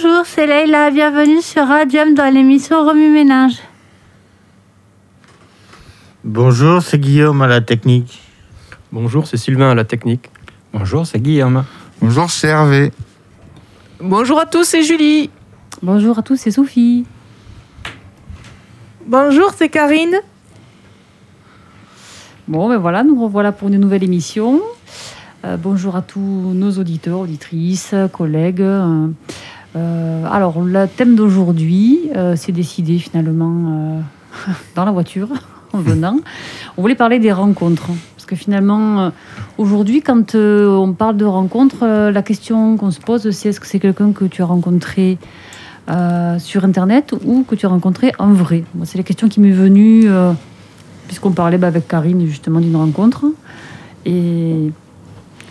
Bonjour, c'est Leïla. Bienvenue sur Radium dans l'émission Remue Ménage. Bonjour, c'est Guillaume à la technique. Bonjour, c'est Sylvain à la technique. Bonjour, c'est Guillaume. Bonjour, c'est Hervé. Bonjour à tous, c'est Julie. Bonjour à tous, c'est Sophie. Bonjour, c'est Karine. Bon, ben voilà, nous revoilà pour une nouvelle émission. Euh, bonjour à tous nos auditeurs, auditrices, collègues. Euh, euh, alors, le thème d'aujourd'hui, c'est décidé finalement dans la voiture, en venant. On voulait parler des rencontres. Parce que finalement, aujourd'hui, quand on parle de rencontres, la question qu'on se pose, c'est est-ce que c'est quelqu'un que tu as rencontré sur Internet ou que tu as rencontré en vrai? C'est la question qui m'est venue, puisqu'on parlait bah, avec Karine justement d'une rencontre. Et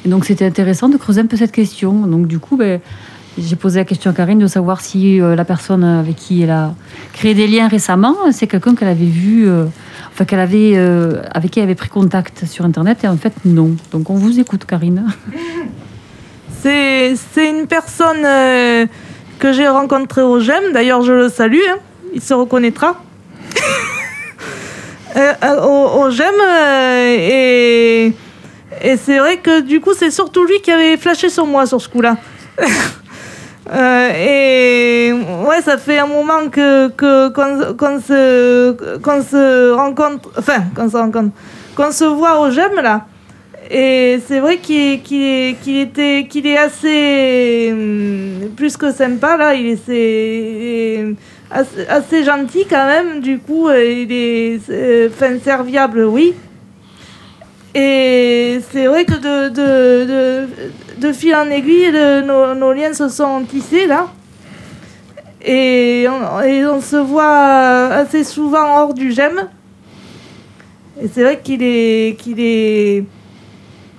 donc c'était intéressant de creuser un peu cette question. Donc du coup, ben, j'ai posé la question à Karine de savoir si euh, la personne avec qui elle a créé des liens récemment, c'est quelqu'un qu'elle avait vu, euh, enfin qu'elle avait, euh, avec qui elle avait pris contact sur Internet, et en fait non. Donc on vous écoute, Karine. C'est, une personne que j'ai rencontrée au GEM, d'ailleurs je le salue, hein. il se reconnaîtra. au, au GEM, et et c'est vrai que du coup, c'est surtout lui qui avait flashé sur moi sur ce coup-là. Euh, et ouais, ça fait un moment que, qu'on, se, qu'on se rencontre, enfin, qu'on se rencontre, qu'on se voit au GEM là. Et c'est vrai qu'il, qu'il, qu'il était, qu'il est assez hum, plus que sympa là. Il est, assez, assez, gentil quand même. Du coup, il est, fin serviable, oui. Et c'est vrai que de, de, de, fil en aiguille, nos, liens se sont tissés là. Et on, et on, se voit assez souvent hors du GEM. Et c'est vrai qu'il est. qu'il est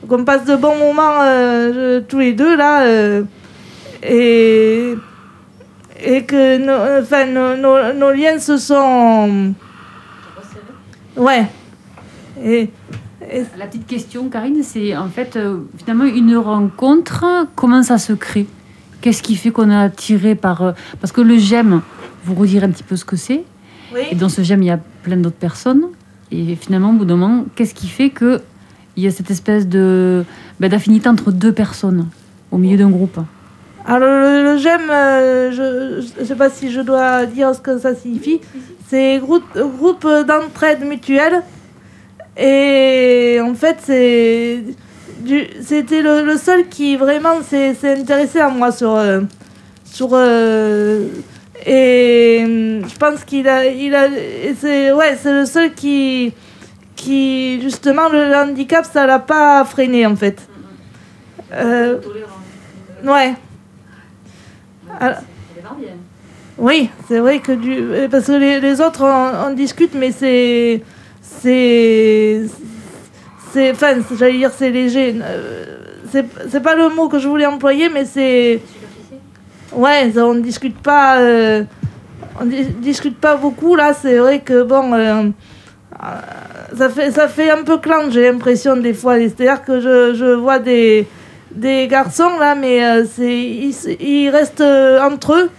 qu'on passe de bons moments euh, tous les deux là. Euh, et, et que nos, enfin, nos, nos, liens se sont. Ouais. Et, la petite question, Karine, c'est en fait euh, finalement une rencontre, comment ça se crée? Qu'est-ce qui fait qu'on a attiré par... Euh, parce que le j'aime, vous redirez un petit peu ce que c'est. Et dans ce j'aime, il y a plein d'autres personnes. Et finalement, au bout d'un moment, qu'est-ce qui fait qu'il y a cette espèce de ben, d'affinité entre deux personnes au milieu d'un groupe? Alors le, j'aime, euh, je ne sais pas si je dois dire ce que ça signifie. C'est groupe, groupe d'entraide mutuelle et en fait, c'est c'était le, seul qui vraiment s'est intéressé à moi sur. Euh, sur euh, et je pense qu'il a. Il a c'est ouais, le seul qui. qui justement, le handicap, ça l'a pas freiné en fait. Euh, ouais. oui, c'est vrai que du. Parce que les, autres, on, on discute, mais c'est c'est. C'est. Enfin, j'allais dire c'est léger. Euh, c'est pas le mot que je voulais employer, mais c'est. Ouais, on ne discute pas. Euh, on discute pas beaucoup là. C'est vrai que bon. Euh, ça fait, ça fait un peu clan, j'ai l'impression des fois. C'est-à-dire que je, je vois des, des garçons là, mais c'est ils, ils restent entre eux.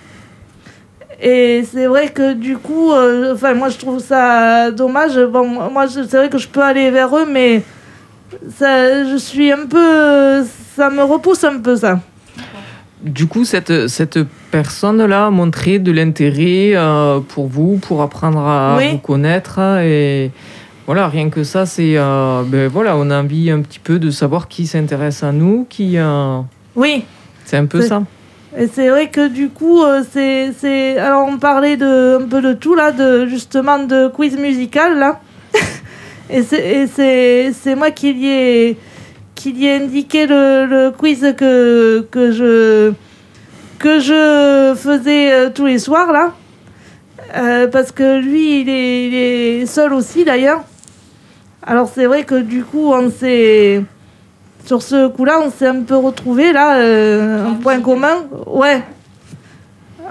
Et c'est vrai que du coup, euh, enfin moi je trouve ça dommage. Bon, moi c'est vrai que je peux aller vers eux, mais ça, je suis un peu, ça me repousse un peu ça. Du coup, cette, cette personne-là a montré de l'intérêt euh, pour vous, pour apprendre à vous connaître. Et voilà, rien que ça, c'est. Euh, ben voilà, on a envie un petit peu de savoir qui s'intéresse à nous, qui. oui. C'est un peu ça. Et c'est vrai que du coup, euh, c'est, c'est... Alors on parlait de, un peu de tout là, de, justement de quiz musical là. et c'est, et c'est, c'est moi qui lui ai, qui ai indiqué le, le quiz que, que, je, que je faisais euh, tous les soirs là. Euh, parce que lui, il est, il est seul aussi d'ailleurs. Alors c'est vrai que du coup, on s'est sur ce coup-là, on s'est un peu retrouvé là, euh, un point commun. Ouais,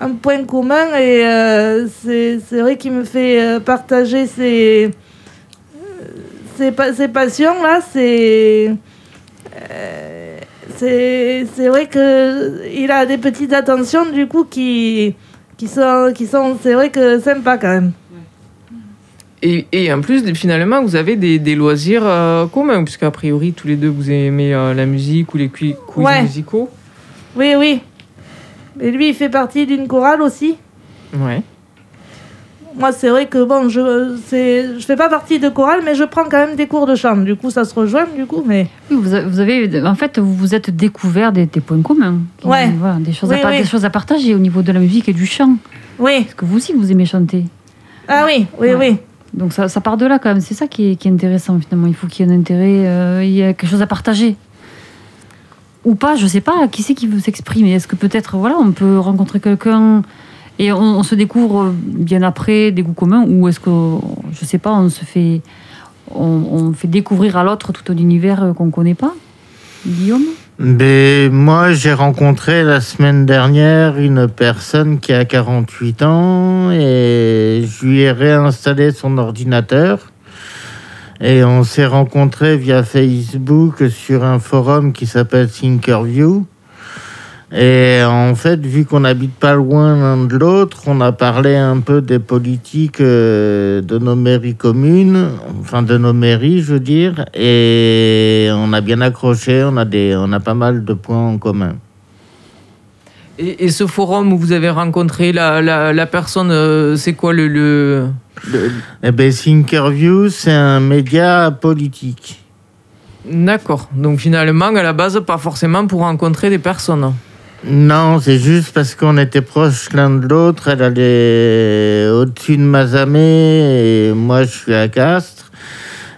un point commun et euh, c'est vrai qu'il me fait euh, partager ses, ses, passions là. C'est vrai que il a des petites attentions du coup qui qui sont qui sont c'est vrai que sympa quand même. Et, et, en plus, finalement, vous avez des, des loisirs euh, communs, puisqu'a priori, tous les deux, vous aimez euh, la musique ou les quiz ouais. musicaux. Oui, oui. Et lui, il fait partie d'une chorale aussi. Ouais. Moi, c'est vrai que bon, je c'est je fais pas partie de chorale, mais je prends quand même des cours de chant. Du coup, ça se rejoint, du coup, mais. Oui, vous, avez, en fait, vous vous êtes découvert des, des points communs. Ouais. Voilà, des choses oui, à oui. des choses à partager au niveau de la musique et du chant. Oui. Parce que vous aussi, vous aimez chanter. Ah oui, oui, Ouais. oui. Donc ça, part de là quand même. C'est ça qui est, intéressant finalement. Il faut qu'il y ait un intérêt, euh, il y a quelque chose à partager. Ou pas, je sais pas. Qui c'est qui veut s'exprimer? Est-ce que peut-être, voilà, on peut rencontrer quelqu'un et on, se découvre bien après des goûts communs? Ou est-ce que, je sais pas, on se fait, on fait découvrir à l'autre tout un univers euh, qu'on connaît pas? Guillaume? Ben, moi, j'ai rencontré la semaine dernière une personne qui a 48 ans et je lui ai réinstallé son ordinateur. Et on s'est rencontrés via Facebook sur un forum qui s'appelle Thinkerview. Et en fait, vu qu'on n'habite pas loin l'un de l'autre, on a parlé un peu des politiques euh, de nos mairies communes, enfin de nos mairies, je veux dire, et on a bien accroché, on a, des, on a pas mal de points en commun. Et, et ce forum où vous avez rencontré la, la, la personne, euh, c'est quoi le. le, le- Eh ben, Thinkerview, c'est un média politique. D'accord. Donc finalement, à la base, pas forcément pour rencontrer des personnes. Non, c'est juste parce qu'on était proches l'un de l'autre. Elle allait au-dessus de Mazamet et moi je suis à Castres.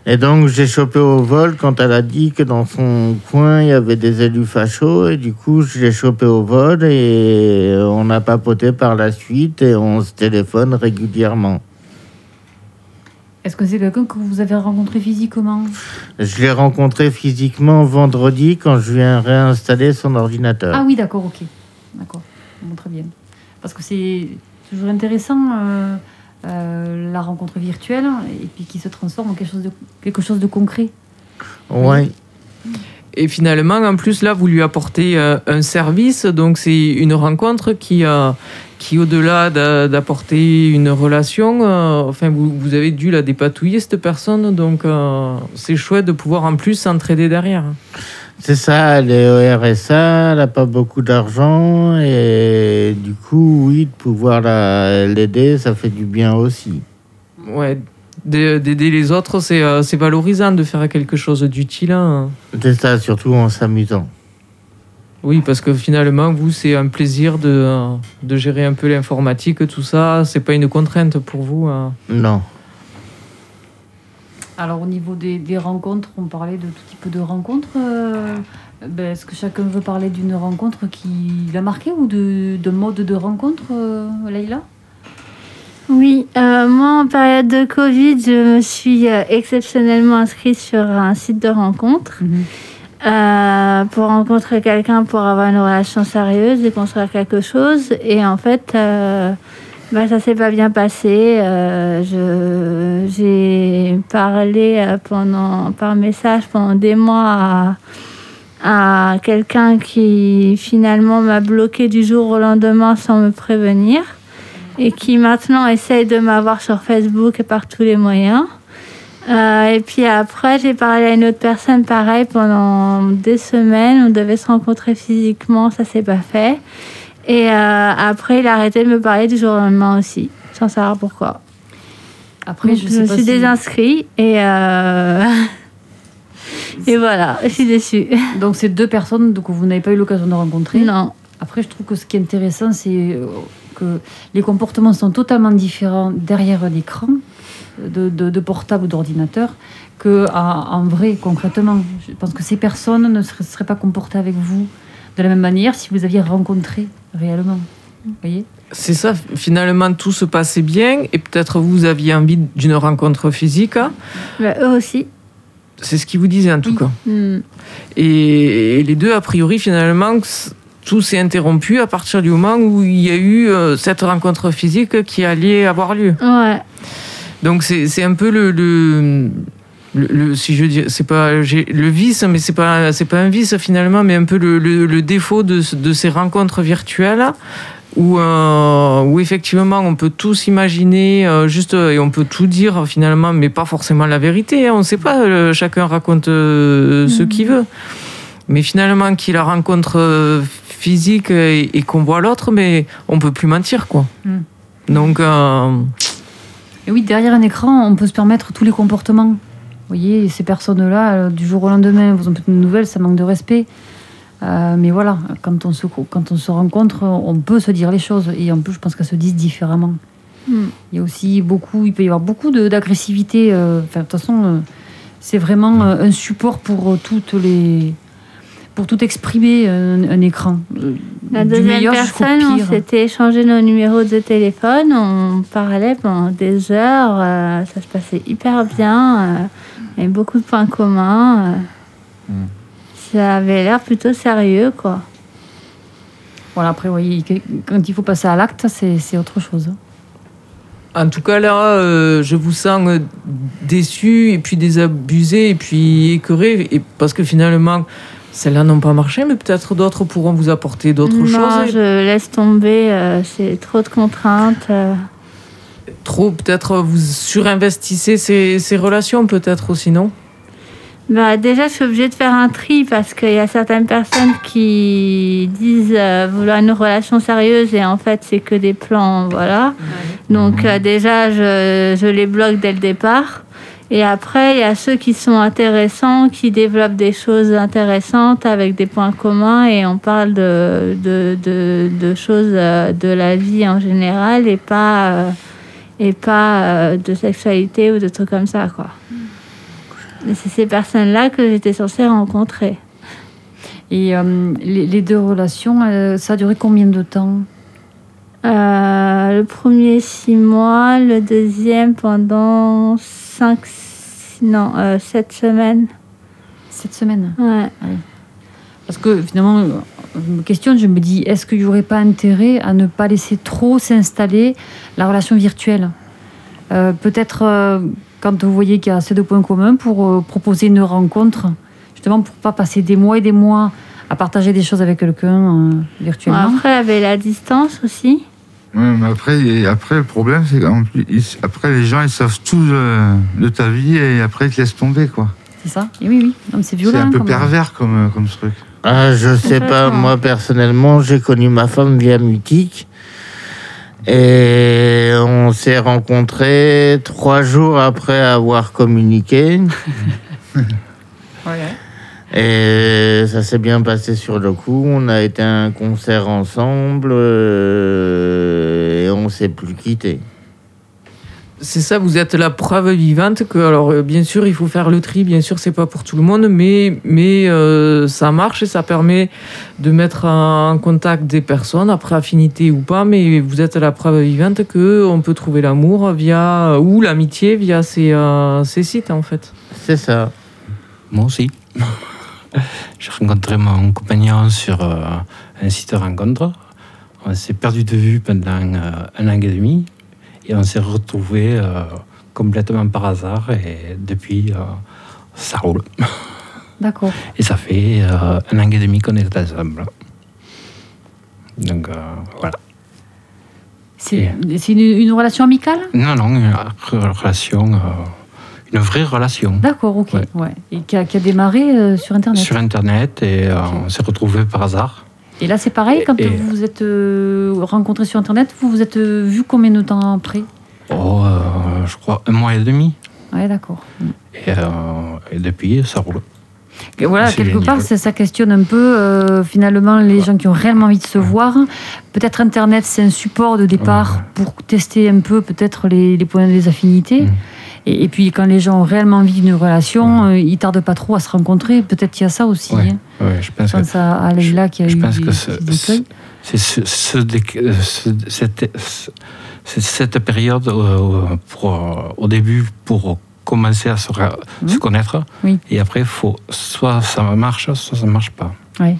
Et donc j'ai chopé au vol quand elle a dit que dans son coin il y avait des élus fachos. Et du coup je chopé au vol et on a papoté par la suite et on se téléphone régulièrement. Est-ce que c'est quelqu'un que vous avez rencontré physiquement? Je l'ai rencontré physiquement vendredi quand je viens réinstaller son ordinateur. Ah oui, d'accord, ok. D'accord, Bon, très bien. Parce que c'est toujours intéressant euh, euh, la rencontre virtuelle et puis qui se transforme en quelque chose de, quelque chose de concret. Ouais. Et finalement, en plus, là, vous lui apportez euh, un service. Donc, c'est une rencontre qui, euh, qui au-delà d'a- d'apporter une relation, euh, enfin, vous, vous avez dû la dépatouiller, cette personne. Donc, euh, c'est chouette de pouvoir en plus s'entraider derrière. C'est ça, elle est au RSA, elle n'a pas beaucoup d'argent et du coup, oui, de pouvoir la- l'aider, ça fait du bien aussi. Ouais, d'a- d'aider les autres, c'est euh, c'est valorisant de faire quelque chose d'utile. hein. C'est ça, surtout en s'amusant. Oui, parce que finalement, vous, c'est un plaisir de, de gérer un peu l'informatique, tout ça. C'est pas une contrainte pour vous. hein. Non. Alors au niveau des, des rencontres, on parlait de tout type de rencontres. euh, ben, Est-ce que chacun veut parler d'une rencontre qui l'a marqué ou de, de mode de rencontre, euh, Leïla? Oui, euh, moi en période de Covid, je me suis euh, exceptionnellement inscrite sur un site de rencontre euh, pour rencontrer quelqu'un pour avoir une relation sérieuse et construire quelque chose. Et en fait, euh, bah, ça s'est pas bien passé. Euh, J'ai parlé euh, pendant, par message pendant des mois à, à quelqu'un qui finalement m'a bloqué du jour au lendemain sans me prévenir et qui maintenant essaye de m'avoir sur Facebook et par tous les moyens. Euh, et puis après, j'ai parlé à une autre personne, pareil, pendant des semaines. On devait se rencontrer physiquement, ça s'est pas fait. Et euh, après, il a arrêté de me parler du jour au lendemain aussi, sans savoir pourquoi. Après, Donc, je je, sais me pas suis si- désinscrite et, euh, et voilà, je suis déçue. Donc c'est deux personnes que vous n'avez pas eu l'occasion de rencontrer. Non. Après, je trouve que ce qui est intéressant, c'est que les comportements sont totalement différents derrière un écran de, de, de portable ou d'ordinateur que en, en vrai, concrètement. Je pense que ces personnes ne seraient, seraient pas comportées avec vous de la même manière si vous aviez rencontré réellement. Vous voyez? C'est ça, finalement, tout se passait bien et peut-être vous aviez envie d'une rencontre physique. hein? Bah, eux aussi. C'est ce qu'ils vous disaient en tout Oui. cas. Hmm. Et, et les deux, a priori, finalement, tout s'est interrompu à partir du moment où il y a eu euh, cette rencontre physique qui allait avoir lieu. Ouais. Donc c'est un peu le, le, le, si je dis, c'est pas le vice, mais c'est pas c'est pas un vice finalement, mais un peu le, le, défaut de, de, ces rencontres virtuelles où, euh, où effectivement on peut tous imaginer euh, juste et on peut tout dire finalement, mais pas forcément la vérité. Hein. on ne sait pas, chacun raconte ce qu'il veut. Mais finalement, qu'il la rencontre physique et, qu'on voit l'autre, mais on peut plus mentir quoi. Mm. Donc et oui, derrière un écran, on peut se permettre tous les comportements. Vous voyez, ces personnes-là, euh, du jour au lendemain, vous en faites une nouvelle, ça manque de respect. Euh, mais voilà, quand on, se, quand on se rencontre, on peut se dire les choses. Et en plus, je pense qu'elles se disent différemment. Hmm. Il y a aussi beaucoup, il peut y avoir beaucoup d'agressivité. Euh, enfin, de toute façon, c'est vraiment un support pour toutes les, pour tout exprimer un, écran. La deuxième personne, on s'était échangé nos numéros de téléphone, on parlait pendant des heures, ça se passait hyper bien. Il y avait beaucoup de points communs. Euh. Hmm. Ça avait l'air plutôt sérieux, quoi. Voilà, après, oui, quand il faut passer à l'acte, c'est autre chose. En tout cas, là, euh, je vous sens déçu et puis désabusé et puis écœuré. Et parce que finalement, celles-là n'ont pas marché, mais peut-être d'autres pourront vous apporter d'autres choses. Non, je laisse tomber. Euh, c'est trop de contraintes trop, peut-être vous surinvestissez ces, ces relations, peut-être aussi, non? Bah déjà, je suis obligée de faire un tri parce qu'il y a certaines personnes qui disent euh, vouloir une relation sérieuse et en fait, c'est que des plans, voilà. Donc, euh, déjà, je, je, les bloque dès le départ. Et après, il y a ceux qui sont intéressants, qui développent des choses intéressantes avec des points communs et on parle de, de, de, de choses euh, de la vie en général et pas et pas euh, de sexualité ou de trucs comme ça, quoi. C'est ces personnes-là que j'étais censée rencontrer. Et euh, les, deux relations, euh, ça a duré combien de temps? Le premier, six mois. Le deuxième, pendant cinq... Non, sept semaines. Sept semaines Ouais. Ah Parce que finalement, je me questionne, je me dis, est-ce qu'il n'y aurait pas intérêt à ne pas laisser trop s'installer la relation virtuelle? Euh, Peut-être euh, quand vous voyez qu'il y a assez de points communs pour euh, proposer une rencontre, justement pour pas passer des mois et des mois à partager des choses avec quelqu'un virtuellement. Après, avec la distance aussi. Oui, mais après, après le problème, c'est qu'après, les gens, ils savent tout de, ta vie et après, ils te laissent tomber, quoi. C'est ça Et oui, oui. C'est violent. C'est un peu pervers comme, comme truc. Ah, je sais pas. Moi, personnellement, j'ai connu ma femme via Mutique. Et on s'est rencontrés trois jours après avoir communiqué. Et ça s'est bien passé sur le coup. On a été à un concert ensemble euh, et on s'est plus quitté c'est ça, vous êtes la preuve vivante que, alors euh, bien sûr, il faut faire le tri, bien sûr, c'est pas pour tout le monde, mais, mais euh, ça marche et ça permet de mettre en contact des personnes, après affinité ou pas, mais vous êtes la preuve vivante que on peut trouver l'amour via, ou l'amitié via ces, euh, ces sites, en fait. C'est ça. Moi aussi. J'ai rencontré mon compagnon sur un site de rencontre. On s'est perdu de vue pendant un an et demi. Et on s'est retrouvés euh, complètement par hasard et depuis, euh, ça roule. D'accord. Et ça fait euh, un an et demi qu'on est ensemble. Donc voilà. C'est une, relation amicale? Non, non, une relation, une vraie relation. D'accord, ok. Ouais. Et qui a, qui a démarré sur Internet Sur Internet, et on s'est retrouvés par hasard. Et là, c'est pareil, quand vous vous êtes euh, rencontrés sur Internet, vous vous êtes euh, vu combien de temps après? Oh, euh, je crois un mois et demi. Ouais, d'accord. Et, depuis, ça roule. voilà, quelque part, ça, questionne un peu finalement les gens qui ont réellement envie de se voir. Peut-être Internet, c'est un support de départ pour tester un peu peut-être les, points des affinités. Et, puis quand les gens ont réellement envie d'une relation, euh, ils tardent pas trop à se rencontrer. Peut-être qu'il y a ça aussi. Ouais, hein. je pense, que, à, Leila qui a je eu pense que c'est ce, cette, cette, période euh, pour, au début pour commencer à se, se connaître. Oui. Et après, faut, soit ça marche, soit ça ne marche pas. Oui.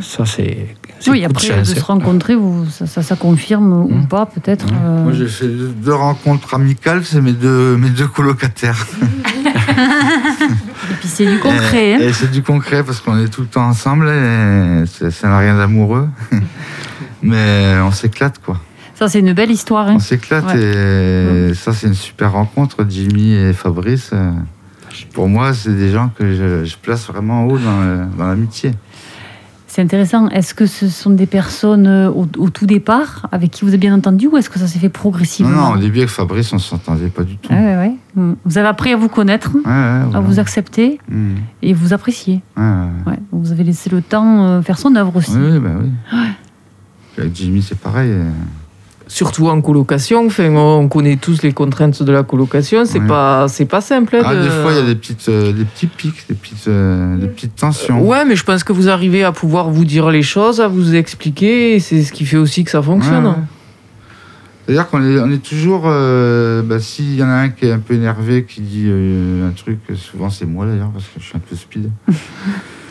Ça, c'est oui, après de, se rencontrer, vous, ça, ça, confirme ou mmh. pas, peut-être. Mmh. Euh. Moi, j'ai fait deux rencontres amicales, c'est mes deux, mes deux colocataires. et puis c'est du concret. Hein. Et, c'est du concret parce qu'on est tout le temps ensemble et ça n'a rien d'amoureux. Mais on s'éclate quoi. Ça, c'est une belle histoire. Hein. On s'éclate et ça, c'est une super rencontre. Jimmy et Fabrice, euh, pour moi, c'est des gens que je, place vraiment haut dans l'amitié. C'est intéressant. Est-ce que ce sont des personnes euh, au, tout départ avec qui vous avez bien entendu ou est-ce que ça s'est fait progressivement Non, non, au début avec Fabrice, on ne s'entendait pas du tout. Mm. Vous avez appris à vous connaître, à vous accepter mm. et vous apprécier. Vous avez laissé le temps euh, faire son œuvre aussi. Oui, bah oui. Avec Jimmy, c'est pareil. Euh surtout en colocation. Enfin, on connaît tous les contraintes de la colocation. C'est pas, c'est pas simple. Hein, ah, Des fois, il y a des petites, euh, des petits pics, des petites, euh, des petites tensions. ouais, mais je pense que vous arrivez à pouvoir vous dire les choses, à vous expliquer. C'est ce qui fait aussi que ça fonctionne. C'est-à-dire qu'on est, on est toujours. Euh, bah, S'il y en a un qui est un peu énervé, qui dit un truc, souvent c'est moi d'ailleurs, parce que je suis un peu speed.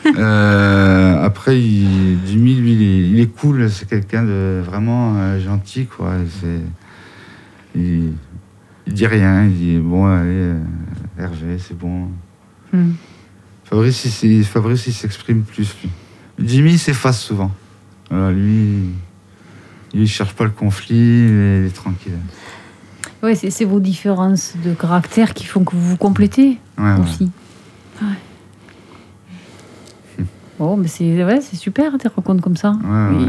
Euh, après, il, Jimmy, lui, il est, cool. C'est quelqu'un de vraiment euh, gentil, quoi. il, il, dit rien. Il dit bon, allez, euh, Hervé, c'est bon. Hmm. Fabrice, il, Fabrice, il s'exprime plus. Lui. Jimmy s'efface souvent. lui, il cherche pas le conflit. Il est, tranquille. Oui, c'est vos différences de caractère qui font que vous vous complétez aussi. Ouais. Oh, mais c'est ouais, c'est super des rencontres comme ça.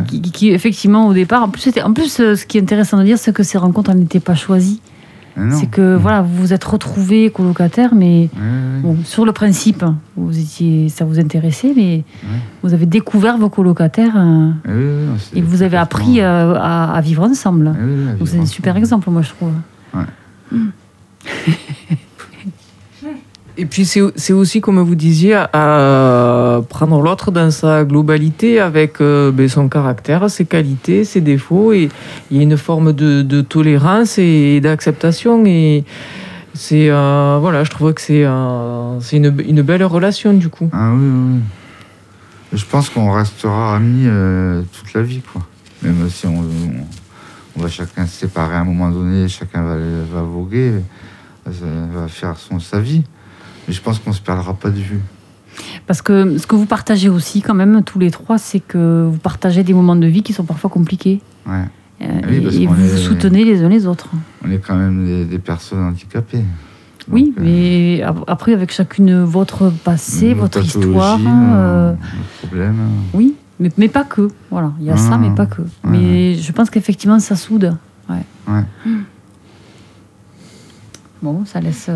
Qui, effectivement au départ, en plus, en plus, euh, ce qui est intéressant de dire, c'est que ces rencontres n'étaient pas choisies. C'est que voilà, vous vous êtes retrouvés colocataires, mais sur le principe, vous étiez, ça vous intéressait, mais vous avez découvert vos colocataires euh, et vous avez appris euh, à, vivre ensemble. c'est un super exemple, moi je trouve. Et puis c'est aussi, comme vous disiez, à prendre l'autre dans sa globalité avec euh, ben, son caractère, ses qualités, ses défauts. Et il y a une forme de, tolérance et d'acceptation. Et c'est euh, voilà, je trouve que c'est euh, une, une, belle relation du coup. Ah oui, oui. Je pense qu'on restera amis toute la vie, quoi. Même si on, on, va chacun se séparer à un moment donné, chacun va, va voguer, va faire son, sa vie. Mais je pense qu'on ne se perdra pas de vue. Parce que ce que vous partagez aussi, quand même, tous les trois, c'est que vous partagez des moments de vie qui sont parfois compliqués. Ouais. Euh, ah et, vous vous soutenez les uns les autres. On est quand même des, personnes handicapées. oui, euh, mais après, avec chacune votre passé, votre histoire. Euh, problème. Oui, mais, mais, pas que. Voilà, il y a ça, mais pas que. Mais je pense qu'effectivement, ça soude. Ouais. ouais. Bon, ça laisse.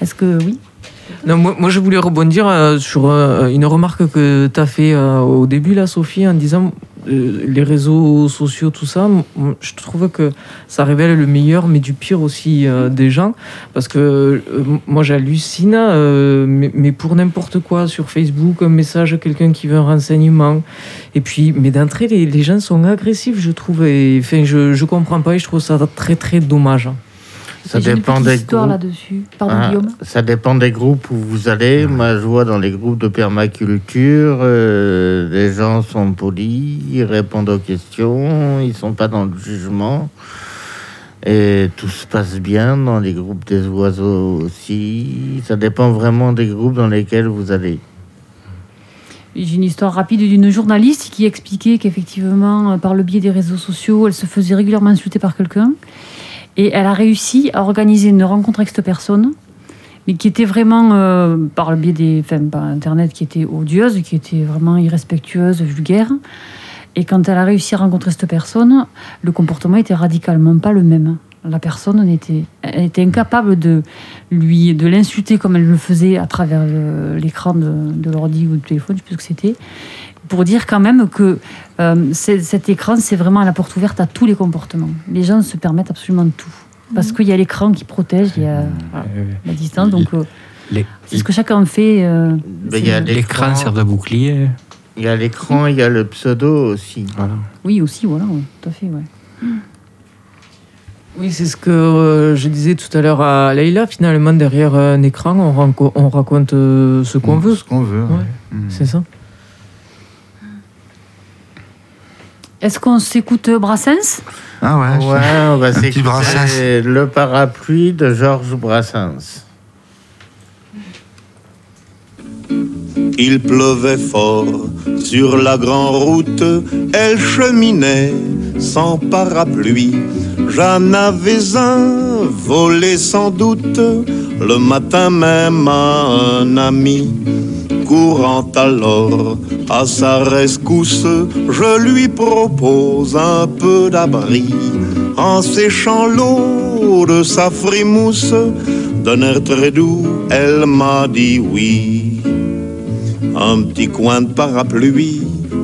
Est-ce que oui? Non, moi, je voulais rebondir euh, sur euh, une remarque que tu as fait euh, au début, là, Sophie, en disant les réseaux sociaux, tout ça. Je trouve que ça révèle le meilleur, mais du pire aussi des gens. Parce que moi, j'hallucine, mais, pour n'importe quoi, sur Facebook, un message, quelqu'un qui veut un renseignement. Et puis, mais d'entrée, les, les, gens sont agressifs, je trouve. Et, enfin, je ne comprends pas et je trouve ça très, très dommage. Ça dépend des groupes. Ah, ça dépend des groupes où vous allez. Moi, je vois dans les groupes de permaculture, euh, les gens sont polis, ils répondent aux questions, ils sont pas dans le jugement. Et tout se passe bien dans les groupes des oiseaux aussi. Ça dépend vraiment des groupes dans lesquels vous allez. J'ai une histoire rapide d'une journaliste qui expliquait qu'effectivement, par le biais des réseaux sociaux, elle se faisait régulièrement insulter par quelqu'un et elle a réussi à organiser une rencontre avec cette personne, mais qui était vraiment, euh, par le biais des. Enfin, par Internet, qui était odieuse, qui était vraiment irrespectueuse, vulgaire. Et quand elle a réussi à rencontrer cette personne, le comportement était radicalement pas le même. La personne était, elle était incapable de lui de l'insulter comme elle le faisait à travers l'écran de, de l'ordi ou du téléphone, je sais plus ce que c'était pour dire quand même que euh, cet écran, c'est vraiment la porte ouverte à tous les comportements. Les gens se permettent absolument tout. Parce mhm. qu'il y a l'écran qui protège, il y a la distance. Donc, euh, c'est ce que chacun fait. Euh, l'écran sert de bouclier. Il y a l'écran, il y a le pseudo aussi. Oui, aussi, voilà, tout à fait. Ouais. Oui, c'est ce que je disais tout à l'heure à Leïla. Finalement, derrière un écran, on, on raconte ce qu'on veut. Ce qu'on veut. C'est ça. Est-ce qu'on s'écoute euh, Brassens? Ah ouais, ouais Le parapluie de Georges Brassens. Il pleuvait fort sur la grande route, elle cheminait sans parapluie. J'en avais un, volé sans doute, le matin même à un ami. Courant alors à sa rescousse, je lui propose un peu d'abri en séchant l'eau de sa frimousse. D'un air très doux, elle m'a dit oui. Un petit coin de parapluie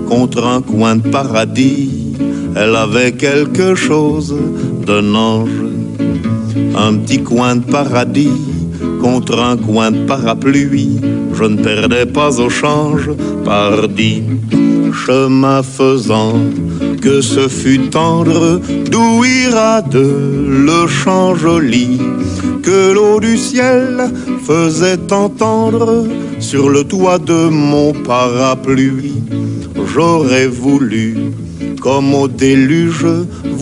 contre un coin de paradis. Elle avait quelque chose d'un ange. Un petit coin de paradis contre un coin de parapluie. Je ne perdais pas au change, pardi. Chemin faisant, que ce fut tendre, d'où ira de le champ joli, que l'eau du ciel faisait entendre sur le toit de mon parapluie. J'aurais voulu, comme au déluge,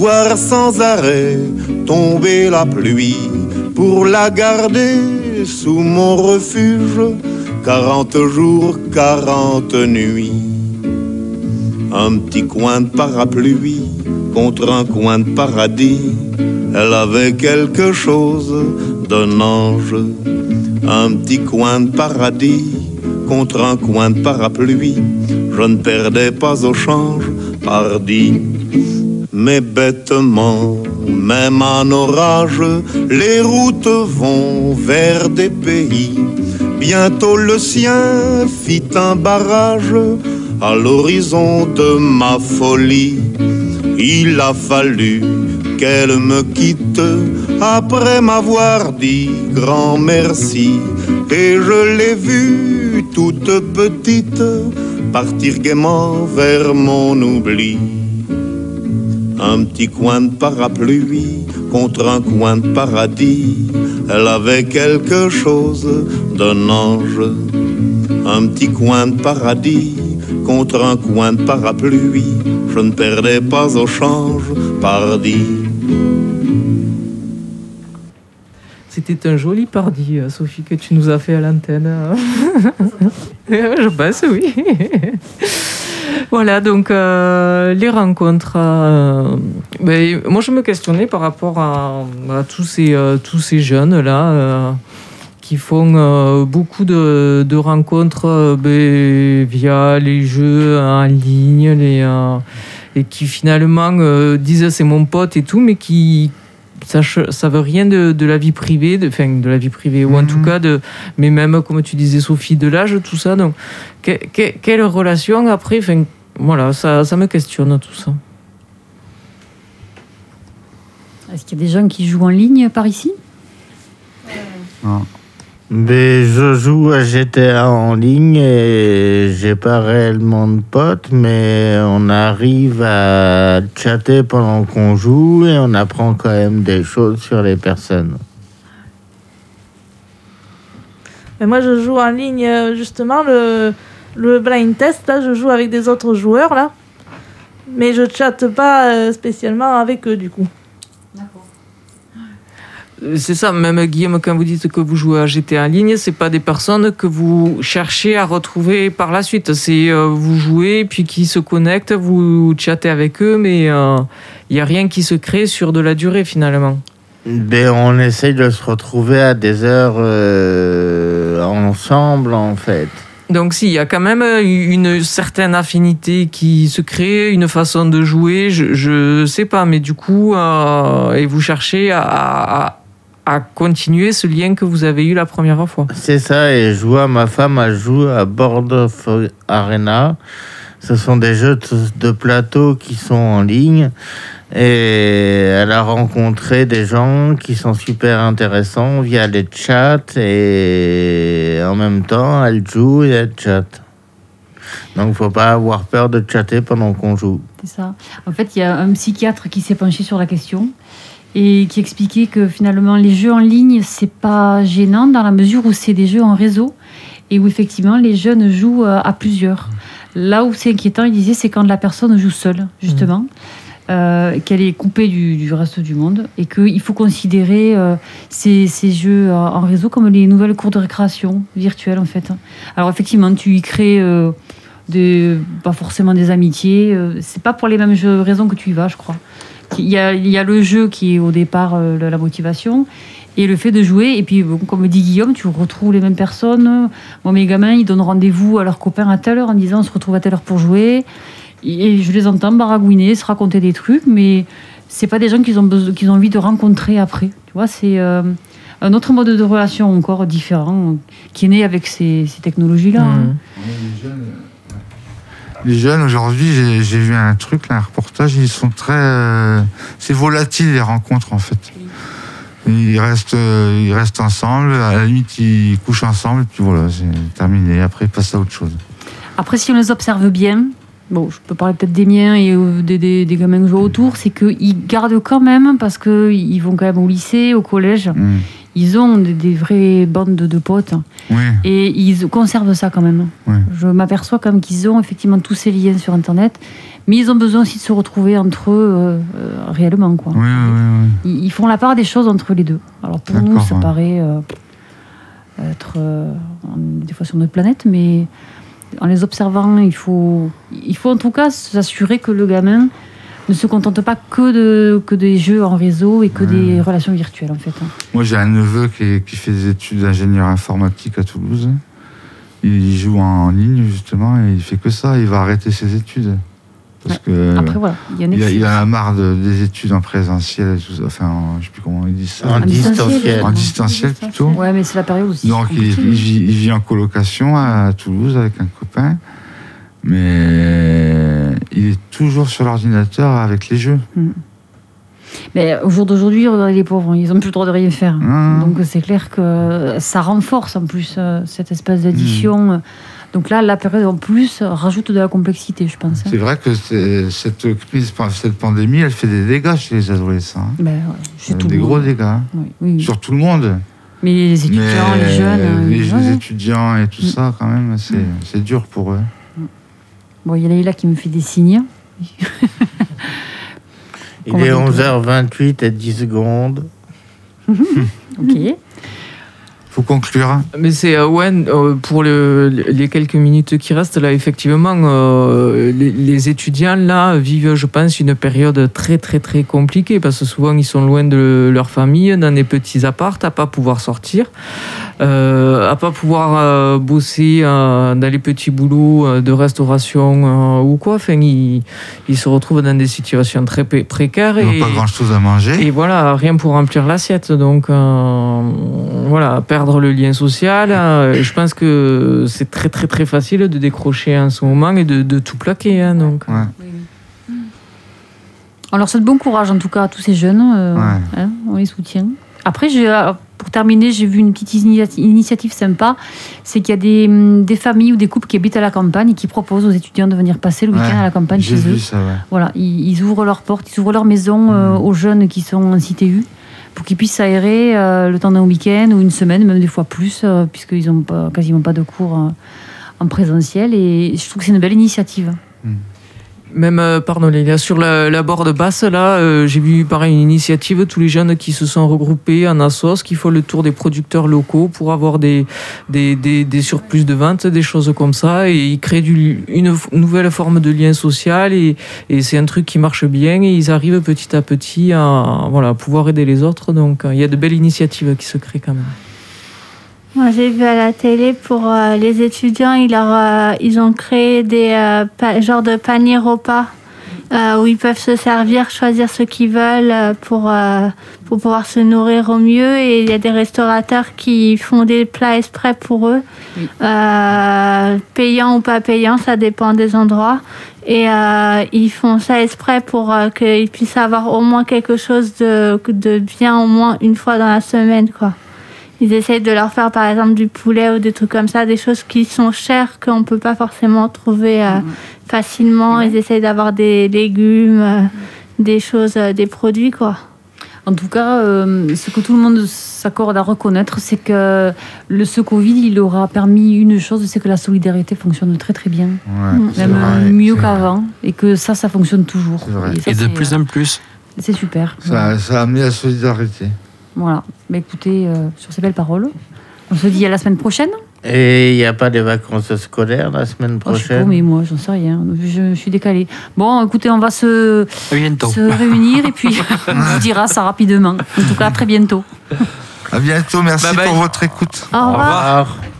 voir sans arrêt tomber la pluie pour la garder sous mon refuge, quarante jours, quarante nuits. Un petit coin de parapluie contre un coin de paradis, elle avait quelque chose d'un ange. Un petit coin de paradis contre un coin de parapluie, je ne perdais pas au change, pardi. Mais bêtement, même en orage, les routes vont vers des pays. Bientôt le sien fit un barrage à l'horizon de ma folie. Il a fallu qu'elle me quitte après m'avoir dit grand merci. Et je l'ai vue toute petite partir gaiement vers mon oubli. Un petit coin de parapluie contre un coin de paradis. Elle avait quelque chose d'un ange. Un petit coin de paradis contre un coin de parapluie. Je ne perdais pas au change, pardi. C'était un joli pardi, euh, Sophie, que tu nous as fait à l'antenne. Je pense, oui. voilà, donc euh, les rencontres. euh, ben, moi, je me questionnais par rapport à, tous ces, euh, ces jeunes-là qui font beaucoup de, rencontres ben, via les jeux en ligne, et qui finalement disent c'est mon pote et tout, mais qui ça, ça veut rien de, de la vie privée, de, enfin, de la vie privée, ou en tout cas, de, mais même, comme tu disais, Sophie, de l'âge, tout ça. Donc, que- que- quelle relation après enfin, Voilà, ça, ça me questionne tout ça. Est-ce qu'il y a des gens qui jouent en ligne par ici? Non. Mais je joue à GTA en ligne et j'ai pas réellement de potes, mais on arrive à chatter pendant qu'on joue et on apprend quand même des choses sur les personnes. Mais moi, je joue en ligne, euh, justement, le, le blind test, là, je joue avec des autres joueurs, là. Mais je chatte pas euh, spécialement avec eux, du coup. Euh, C'est ça, même Guillaume, quand vous dites que vous jouez à GTA en ligne, c'est pas des personnes que vous cherchez à retrouver par la suite. C'est euh, vous jouez, puis qui se connectent, vous chattez avec eux, mais il n'y a rien qui se crée sur de la durée finalement. Ben, on essaye de se retrouver à des heures euh, ensemble, en fait. Donc si, il y a quand même une certaine affinité qui se crée, une façon de jouer, je, je sais pas, mais du coup, euh, et vous cherchez à, continuer ce lien que vous avez eu la première fois. C'est ça, et je vois ma femme, elle joue à of Arena. Ce sont des jeux de plateau qui sont en ligne. Et elle a rencontré des gens qui sont super intéressants via les chats. Et en même temps, elle joue et elle chatte. Donc, faut pas avoir peur de chatter pendant qu'on joue. C'est ça. En fait, il y a un psychiatre qui s'est penché sur la question et qui expliquait que finalement, les jeux en ligne, c'est pas gênant dans la mesure où c'est des jeux en réseau et où effectivement les jeunes jouent euh, à plusieurs. Là où c'est inquiétant, il disait, c'est quand la personne joue seule, justement. Euh, qu'elle est coupée du, reste du monde et qu'il faut considérer euh, ces, jeux en réseau comme les nouvelles cours de récréation virtuelles en fait. Alors effectivement, tu y crées des, pas forcément des amitiés, c'est pas pour les mêmes raisons que tu y vas, je crois. Il y, a, il y a le jeu qui est au départ la motivation et le fait de jouer, et puis comme dit Guillaume, tu retrouves les mêmes personnes. Moi, mes gamins, ils donnent rendez-vous à leurs copains à telle heure en disant on se retrouve à telle heure pour jouer. Et je les entends baragouiner, se raconter des trucs, mais c'est pas des gens qu'ils ont, qu'ils ont envie de rencontrer après. Tu vois, c'est euh, un autre mode de relation encore différent qui est né avec ces, technologies-là. Hein. Mmh. Les jeunes, aujourd'hui, j'ai, vu un truc, un reportage, ils sont très. Euh, c'est volatile les rencontres en fait. Ils restent, euh, ils restent ensemble, à la limite ils couchent ensemble, et puis voilà, c'est terminé. Après, ils passent à autre chose. Après, si on les observe bien, bon, je peux parler peut-être des miens et des, des, des, gamins que je vois autour, c'est qu'ils gardent quand même, parce qu'ils vont quand même au lycée, au collège, mm. ils ont des, vraies bandes de, potes. Et ils conservent ça quand même. Je m'aperçois quand même qu'ils ont effectivement tous ces liens sur Internet mais ils ont besoin aussi de se retrouver entre eux euh, euh, réellement. Quoi. ils, font la part des choses entre les deux. Alors pour nous, ça paraît euh, être des fois sur notre planète, mais en les observant, il faut, il faut en tout cas s'assurer que le gamin ne se contente pas que, de, que des jeux en réseau et que des relations virtuelles en fait. Hein. Moi j'ai un neveu qui, qui fait des études d'ingénieur informatique à Toulouse. Il joue en ligne justement et il fait que ça, il va arrêter ses études. Parce que Après, voilà, il, y a, il a marre des études en présentiel, enfin, je sais plus comment il dit ça. En, distanciel. En distanciel plutôt. Ouais, mais c'est la période aussi. Donc il, vit, en colocation à Toulouse avec un copain, mais il est toujours sur l'ordinateur avec les jeux. Hmm. Mais au jour d'aujourd'hui, les pauvres, ils n'ont plus le droit de rien faire. Donc c'est clair que ça renforce en plus euh, cette espèce d'addition. Hmm. Donc là, la période en plus rajoute de la complexité, je pense. Hein. C'est vrai que cette crise, cette pandémie, elle fait des dégâts chez les adolescents. Hein. Ben, tout des gros dégâts. Hein. Sur tout le monde. Mais les étudiants, les jeunes. Les, euh, étudiants et tout mm. ça, quand même, mm. c'est dur pour eux. Bon, il y a Leïla qui me fait des signes. il est 11h28 et 10 secondes. ok faut conclure. Mais c'est euh, ouais, euh, pour le, les quelques minutes qui restent là, effectivement, euh, les, étudiants là vivent, je pense, une période très très très compliquée parce que souvent ils sont loin de leur famille, dans des petits appartes, à pas pouvoir sortir, à pas pouvoir bosser dans les petits boulots de restauration ou quoi. Enfin, ils, ils, se retrouvent dans des situations très précaires ils et pas grand chose à manger. Et voilà, rien pour remplir l'assiette. Donc voilà, perdre le lien social. Euh, je pense que c'est très très très facile de décrocher en ce moment et de, tout plaquer. Hein, donc. On leur souhaite bon courage en tout cas à tous ces jeunes. Euh, hein, on les soutient. Après, euh, pour terminer, j'ai vu une petite initiative sympa. C'est qu'il y a des, hum, des, familles ou des couples qui habitent à la campagne et qui proposent aux étudiants de venir passer le week-end à la campagne chez eux. Voilà, ils, ouvrent leurs portes, ils ouvrent leur maison mmh. aux jeunes qui sont en CTU pour qu'ils puissent s'aérer euh, le temps d'un week-end ou une semaine, même des fois plus, euh, puisqu'ils n'ont quasiment pas de cours euh, en présentiel. Et je trouve que c'est une belle initiative. Hmm. Même, euh, pardon Lélia, sur la, la borde basse, là, euh, j'ai vu pareil une initiative, tous les jeunes qui se sont regroupés en assos, qui font le tour des producteurs locaux pour avoir des, des, des, des surplus de vente, des choses comme ça, et ils créent une nouvelle forme de lien social, et, et c'est un truc qui marche bien, et ils arrivent petit à petit à voilà, pouvoir aider les autres, donc il y a de belles initiatives qui se créent quand même. Moi, j'ai vu à la télé pour euh, les étudiants, ils, leur, euh, ils ont créé des euh, genres de paniers repas où ils peuvent se servir, choisir ce qu'ils veulent pour, pour pouvoir se nourrir au mieux. Et il y a des restaurateurs qui font des plats exprès pour eux, payants ou pas payants, ça dépend des endroits. Et ils font ça exprès pour qu'ils puissent avoir au moins quelque chose de, de bien au moins une fois dans la semaine, quoi ils essayent de leur faire par exemple du poulet ou des trucs comme ça, des choses qui sont chères qu'on ne peut pas forcément trouver euh, mm. facilement. Ils essayent d'avoir des légumes, euh, des choses, euh, des produits quoi. En tout cas, euh, ce que tout le monde s'accorde à reconnaître, c'est que le, ce Covid, il aura permis une chose, c'est que la solidarité fonctionne très très bien. Ouais, c'est Même vrai, mieux qu'avant. Et que ça, ça fonctionne toujours. C'est vrai. ça, Et de plus en plus. C'est super. Ça, ça a amené la solidarité. Voilà. Mais écoutez, euh, sur ces belles paroles, on se dit à la semaine prochaine. Et il n'y a pas de vacances scolaires la semaine Oh, je sais pas, prochaine mais moi, j'en sais rien. Je, je suis décalée. Bon, écoutez, on va se, se réunir et puis on vous dira ça rapidement. En tout cas, à très bientôt. À bientôt, merci Bye bye. pour votre écoute. Au revoir. Au revoir.